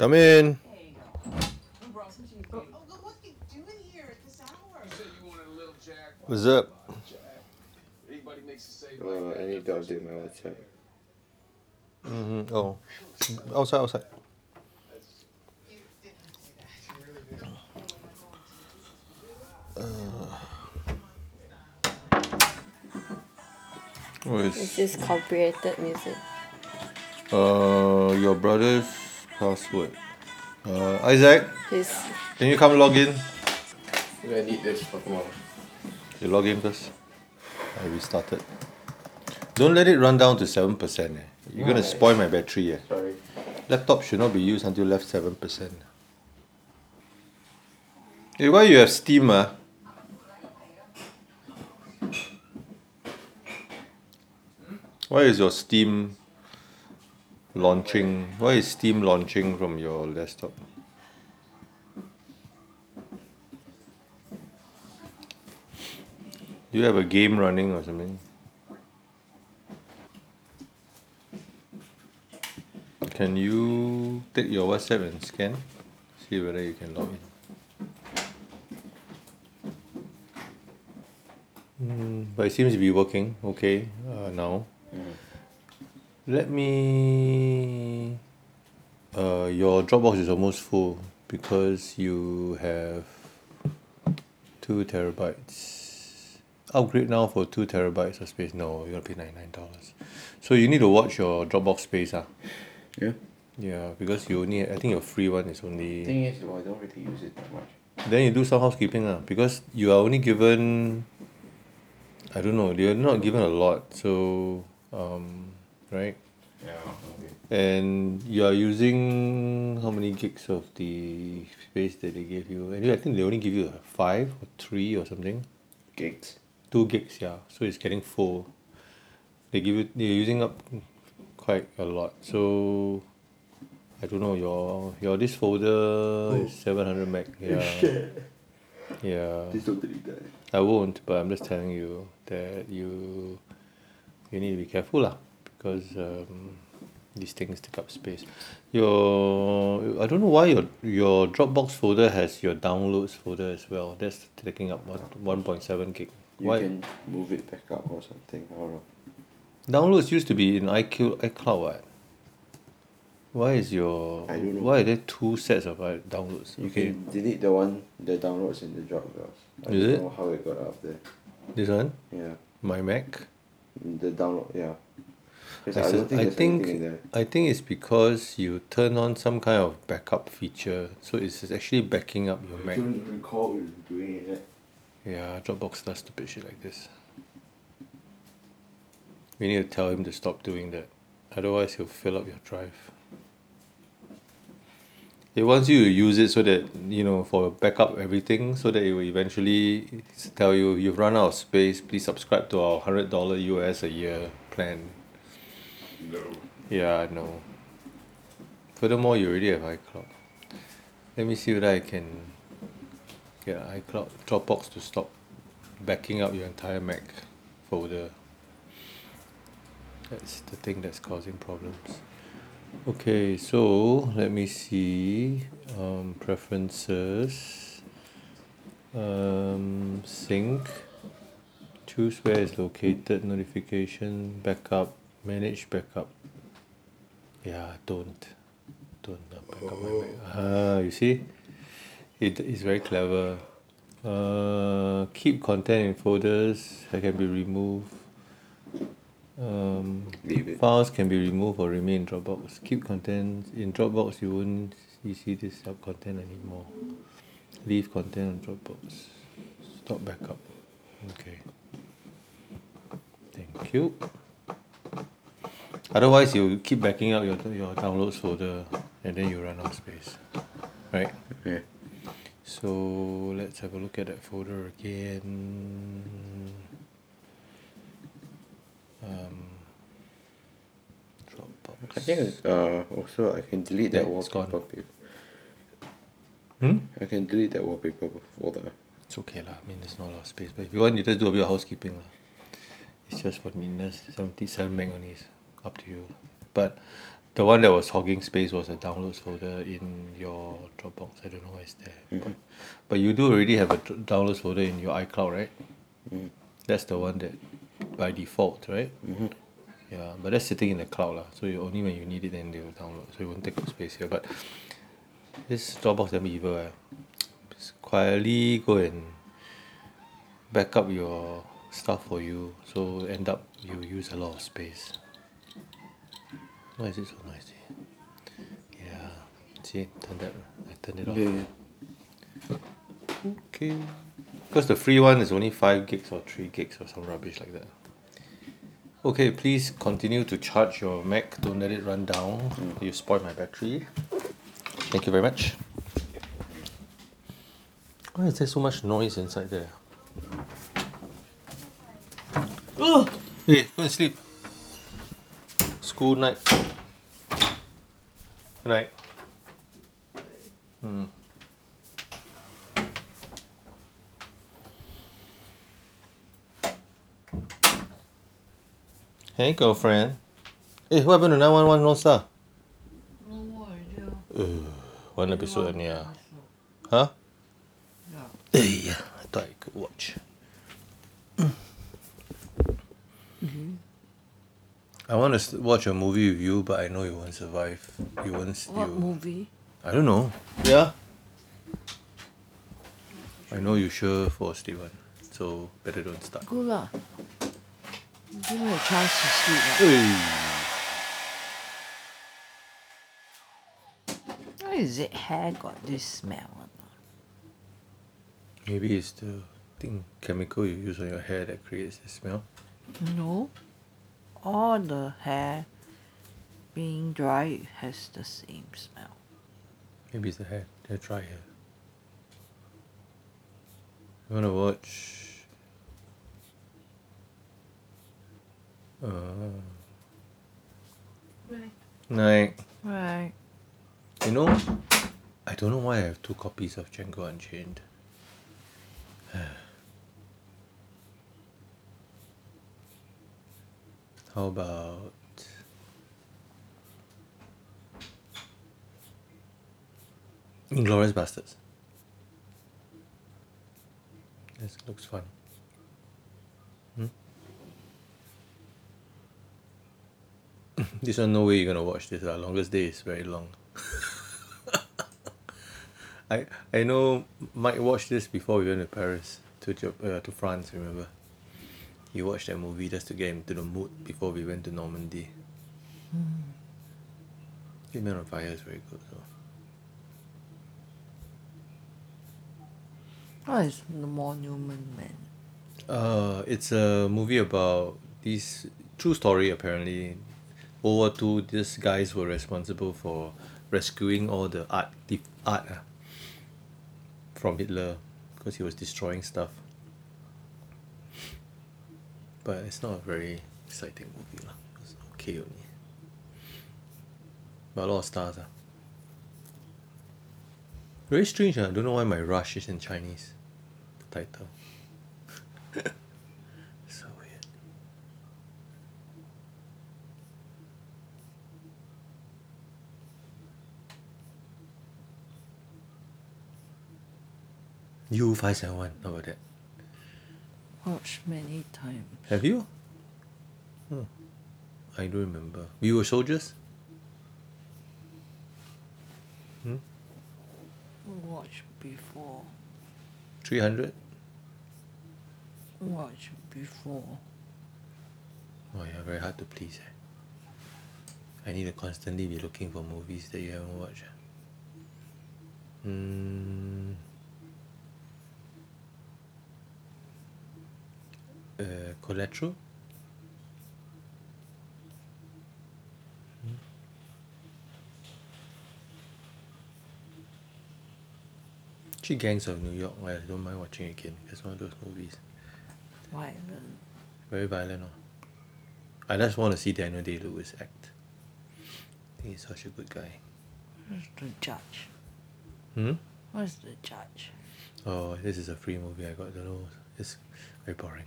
Come in. Oh, look what you doing here at this hour? said you wanted a little jack. What's up? Anybody makes a save Uh, I need to update my WhatsApp. Mm-hmm. Oh, outside, outside. You didn't say that. What It's is just copyrighted music. uh your brother's password? Uh, Isaac, His can you come log in? I need this for tomorrow. You log in first. I restarted. Don't let it run down to seven percent. Eh. You're gonna spoil my battery. Eh. Sorry. Laptop should not be used until left seven percent. Hey, why you have Steam? Ah? Why is your Steam launching? Why is Steam launching from your desktop? Do you have a game running or something? Can you take your WhatsApp and scan? See whether you can log in. Mm, but it seems to be working okay uh, now. Let me. Uh, your Dropbox is almost full because you have two terabytes. Upgrade now for two terabytes of space. No, you're gonna pay ninety nine dollars. So you need to watch your Dropbox space, ah. Yeah. Yeah, because you only I think your free one is only Thing is, well, I don't really use it that much. then you do some housekeeping ah because you are only given I don't know, you're not given a lot, so um right? Yeah. Okay. And you are using how many gigs of the space that they gave you? Anyway, I think they only give you a five or three or something. Gigs. Two gigs, yeah. So it's getting full. They give you they're using up quite a lot. So I don't know, your your this folder oh. is seven hundred meg. Yeah. Yeah. Please don't that. I won't, but I'm just telling you that you you need to be careful lah because um, these things take up space. Your I don't know why your your Dropbox folder has your downloads folder as well. That's taking up one one point seven gig. You why can move it back up or something. I don't know. downloads used to be in IQ iCloud what? Why is your I don't know. why are there two sets of uh, downloads? You Okay, can delete the one the downloads in the Dropbox. I Is don't it? know how it got up there. this one Yeah. my Mac. The download. Yeah. 'Cause I, I, don't think I think there. I think it's because you turn on some kind of backup feature, so it's actually backing up your Mac. don't recall we doing it. Yeah, Dropbox does stupid shit like this. We need to tell him to stop doing that, otherwise he'll fill up your drive. It wants you to use it so that you know for backup everything, so that it will eventually tell you you've run out of space. Please subscribe to our hundred dollar US a year plan. Yeah, I know. Furthermore, you already have iCloud. Let me see whether I can get iCloud Dropbox to stop backing up your entire Mac folder. That's the thing that's causing problems. Okay, so let me see. Um, preferences. Um, sync. Choose where it's located. Notification. Backup. Manage backup. Yeah, don't. Don't uh, back up my Mac. Ah, you see? It is very clever. Uh, keep content in folders that can be removed. Um, Leave it. Files can be removed or remain in Dropbox. Keep content in Dropbox. You won't you see this sub content anymore. Leave content on Dropbox. Stop backup. Okay. Thank you. Otherwise, you keep backing up your your downloads folder, and then you run out of space, right? Okay. So let's have a look at that folder again. Um, Dropbox. I think uh also I can delete that Yeah, it's gone. wallpaper. Hmm? I can delete that wallpaper folder. It's okay lah. I mean, there's not a lot of space. But if you want, you just do a bit of housekeeping lah. It's just for neatness. Seventy-seven meg only is up to you. But the one that was hogging space was a downloads folder in your Dropbox. I don't know why it's there. But, but you do already have a downloads folder in your iCloud, right? Mm-hmm. That's the one that by default, right? Mm-hmm. Yeah, but that's sitting in the cloud lah. So you only when you need it then they will download. So it won't take up space here. But this Dropbox damn evil. Eh? Just quietly go and back up your stuff for you. So end up you use a lot of space. Why is it so noisy? Yeah. See, turn that. I turned it off. Yeah. Okay. Because the free one is only 5 gigs or 3 gigs or some rubbish like that. Okay, please continue to charge your Mac. Don't let it run down. Mm. You spoil my battery. Thank you very much. Why is there so much noise inside there? Oh! Hey, go and sleep. School night. Good night. Hmm. Hey, girlfriend. Hey, what happened to 911 North Star? No more. Uh, one episode only. ah. Huh? Hey, I thought I could watch. I want to watch a movie with you, but I know you won't survive. You won't. s- What you, movie? I don't know. Yeah. I know you sure fall asleep one, so better don't start. Good lah. Give me a chance to sleep. lah. Hey. Why is it hair got this smell? One? Maybe it's the thing chemical you use on your hair that creates the smell. No. All the hair being dry has the same smell. Maybe it's the hair. Hair dry hair. You wanna watch? Uh, night. Right. You know, I don't know why I have two copies of Django Unchained. How about Inglourious Basterds? This looks fun. Hmm? this one, no way you're gonna watch this. Our longest day is very long. I I know Mike watched this before we went to Paris to uh, to France. Remember, he watched that movie just to get into the mood before we went to Normandy. Good Man on Fire is very good though. What is the Monument Man? Uh, it's a movie about these true story apparently. World War Two, these guys were responsible for rescuing all the art, the art ah, from Hitler because he was destroying stuff. But it's not a very exciting movie lah. It's okay only. But a lot of stars ah. Very strange ah. I don't know why my rush is in Chinese. The title. so weird. U five seven one. How about that? Watched many times. Have you? Hmm. I don't remember. We were soldiers. Hmm. Watched before. Three hundred. Watched before. Oh, you're very hard to please. Eh? I need to constantly be looking for movies that you haven't watched. eh. Uh, collateral. Hmm. Actually, Gangs of New York. I don't mind watching again. It's one of those movies. Violent. Very violent. Oh. I just want to see Daniel Day Lewis act. I think he's such a good guy. What's the judge? Hmm? What's the judge? Oh, this is a free movie I got. don't know. It's very boring.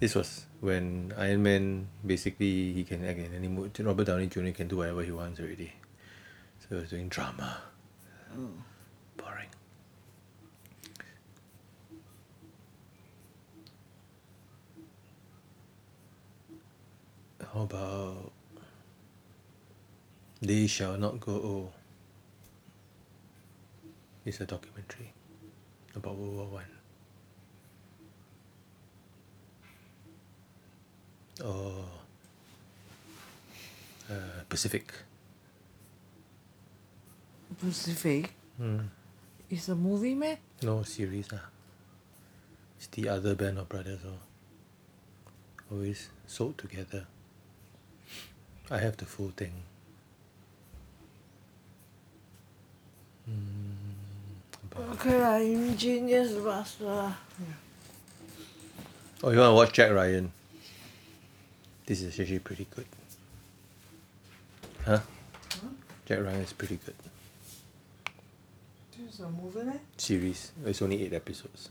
This was when Iron Man basically he can act in any mood. Robert Downey Jr. can do whatever he wants already. So he was doing drama. oh. Boring. How about They Shall Not Grow Old? It's a documentary about World War One. Or uh, Pacific. Pacific. Hmm. It's a movie, man. No series ah. It's the other band of brothers or always sold together. I have the full thing. Mm, about- Okay lah, Ingenious Buster. Oh, you want to watch Jack Ryan? This is actually pretty good. Huh? Jack Ryan is pretty good. This is a movie, man. Series. It's only eight episodes.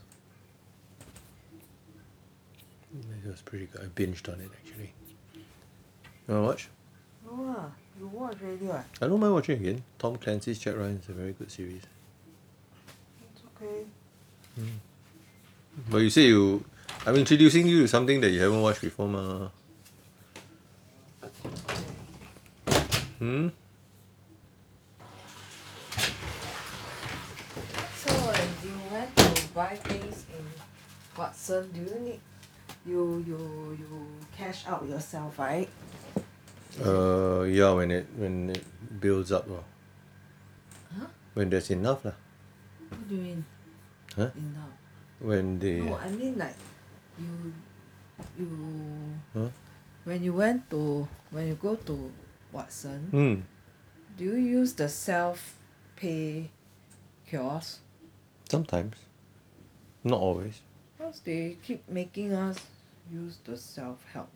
It was pretty good. I binged on it actually. You wanna watch? No lah, you watch already what? I don't mind watching again. Tom Clancy's Jack Ryan is a very good series. It's okay. Hmm. But you say you, I'm introducing you to something that you haven't watched before, ma. Hmm. So when you went to buy things in Watson, do you need you you you cash out yourself, right? Uh, yeah. When it when it builds up, lor. Huh? When there's enough, lah. What do you mean? Huh? Enough. When they. No, I mean like you you Huh? when you went to when you go to Watson, Hmm. do you use the self pay kiosk? Sometimes. Not always. Because they keep making us use the self help.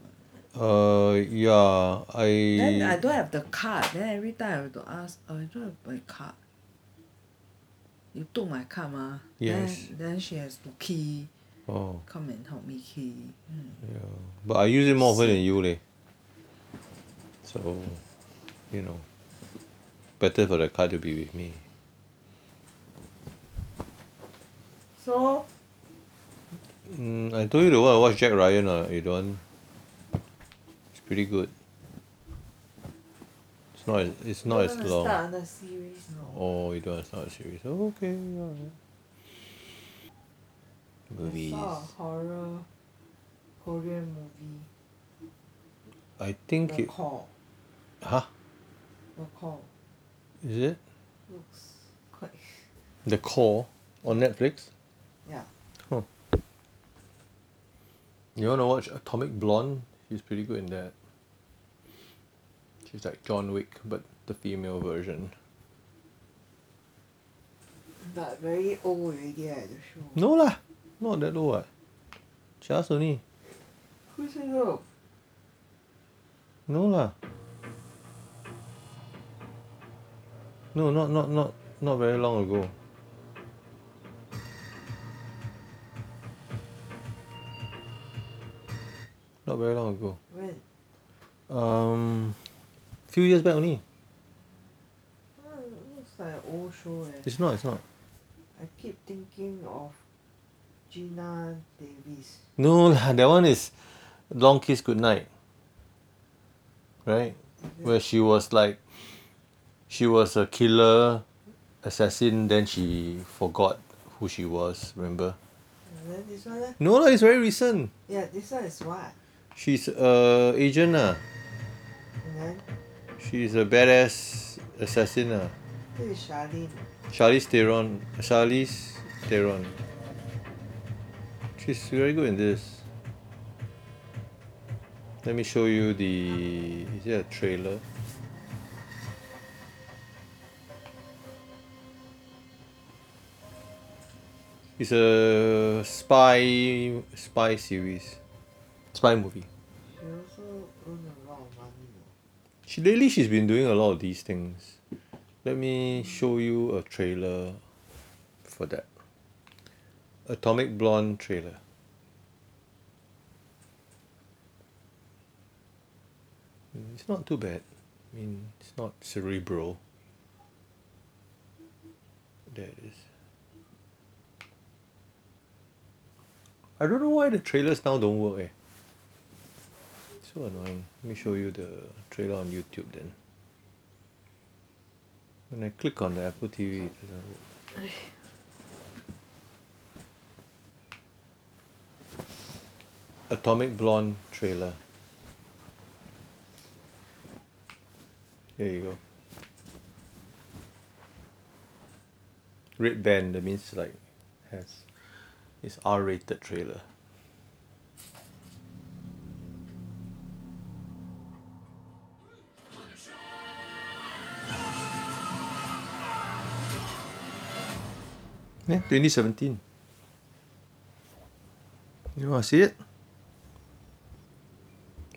Uh, yeah. I. Then I don't have the card. Then every time I have to ask, oh, I don't have my card. You took my card, ma. Yes. Then, she has to key. Oh. Come and help me key. Mm. Yeah. But I use it more often than you, leh. So, you know, better for the car to be with me. So Mm, I told you to want to watch Jack Ryan, uh, you don't. It's pretty good. It's not. as- It's not as long. start another series now. Oh, you don't want to start a series? Okay. Alright. Movies. I saw a horror Korean movie. I think The it. Huh? The Call. Is it Looks quite. the Call on Netflix? Yeah. Huh. You want to watch Atomic Blonde? She's pretty good in that. She's like John Wick, but the female version. But very old already at the show. No lah, not that old what. Just only. Who said so? No lah. No, not not not not very long ago. Not very long ago. When? Um, few years back only. It looks like an old show eh. It's not. It's not. I keep thinking of Geena Davis. No lah, that one is Long Kiss Goodnight. Right? Where she was like she was a killer assassin then she forgot who she was, remember? And this one eh? No lah, it's very recent. Yeah, this one is what? She's a agent then She's a badass assassin lah. this is Charlene. Charlize Theron. Charlize Theron. She's very good in this. Let me show you the. Is it a trailer? It's a spy spy series, spy movie. She also earn a lot of money. though. She lately she's been doing a lot of these things. Let me show you a trailer for that. Atomic Blonde trailer. It's not too bad. I mean, it's not cerebral. There it is. I don't know why the trailers now don't work eh. So annoying. Let me show you the trailer on YouTube then. When I click on the Apple TV, it doesn't work. Atomic Blonde trailer. There you go. Red band, that means like has it's R rated trailer. Yeah, 2017. You wanna see it?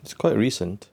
It's quite recent.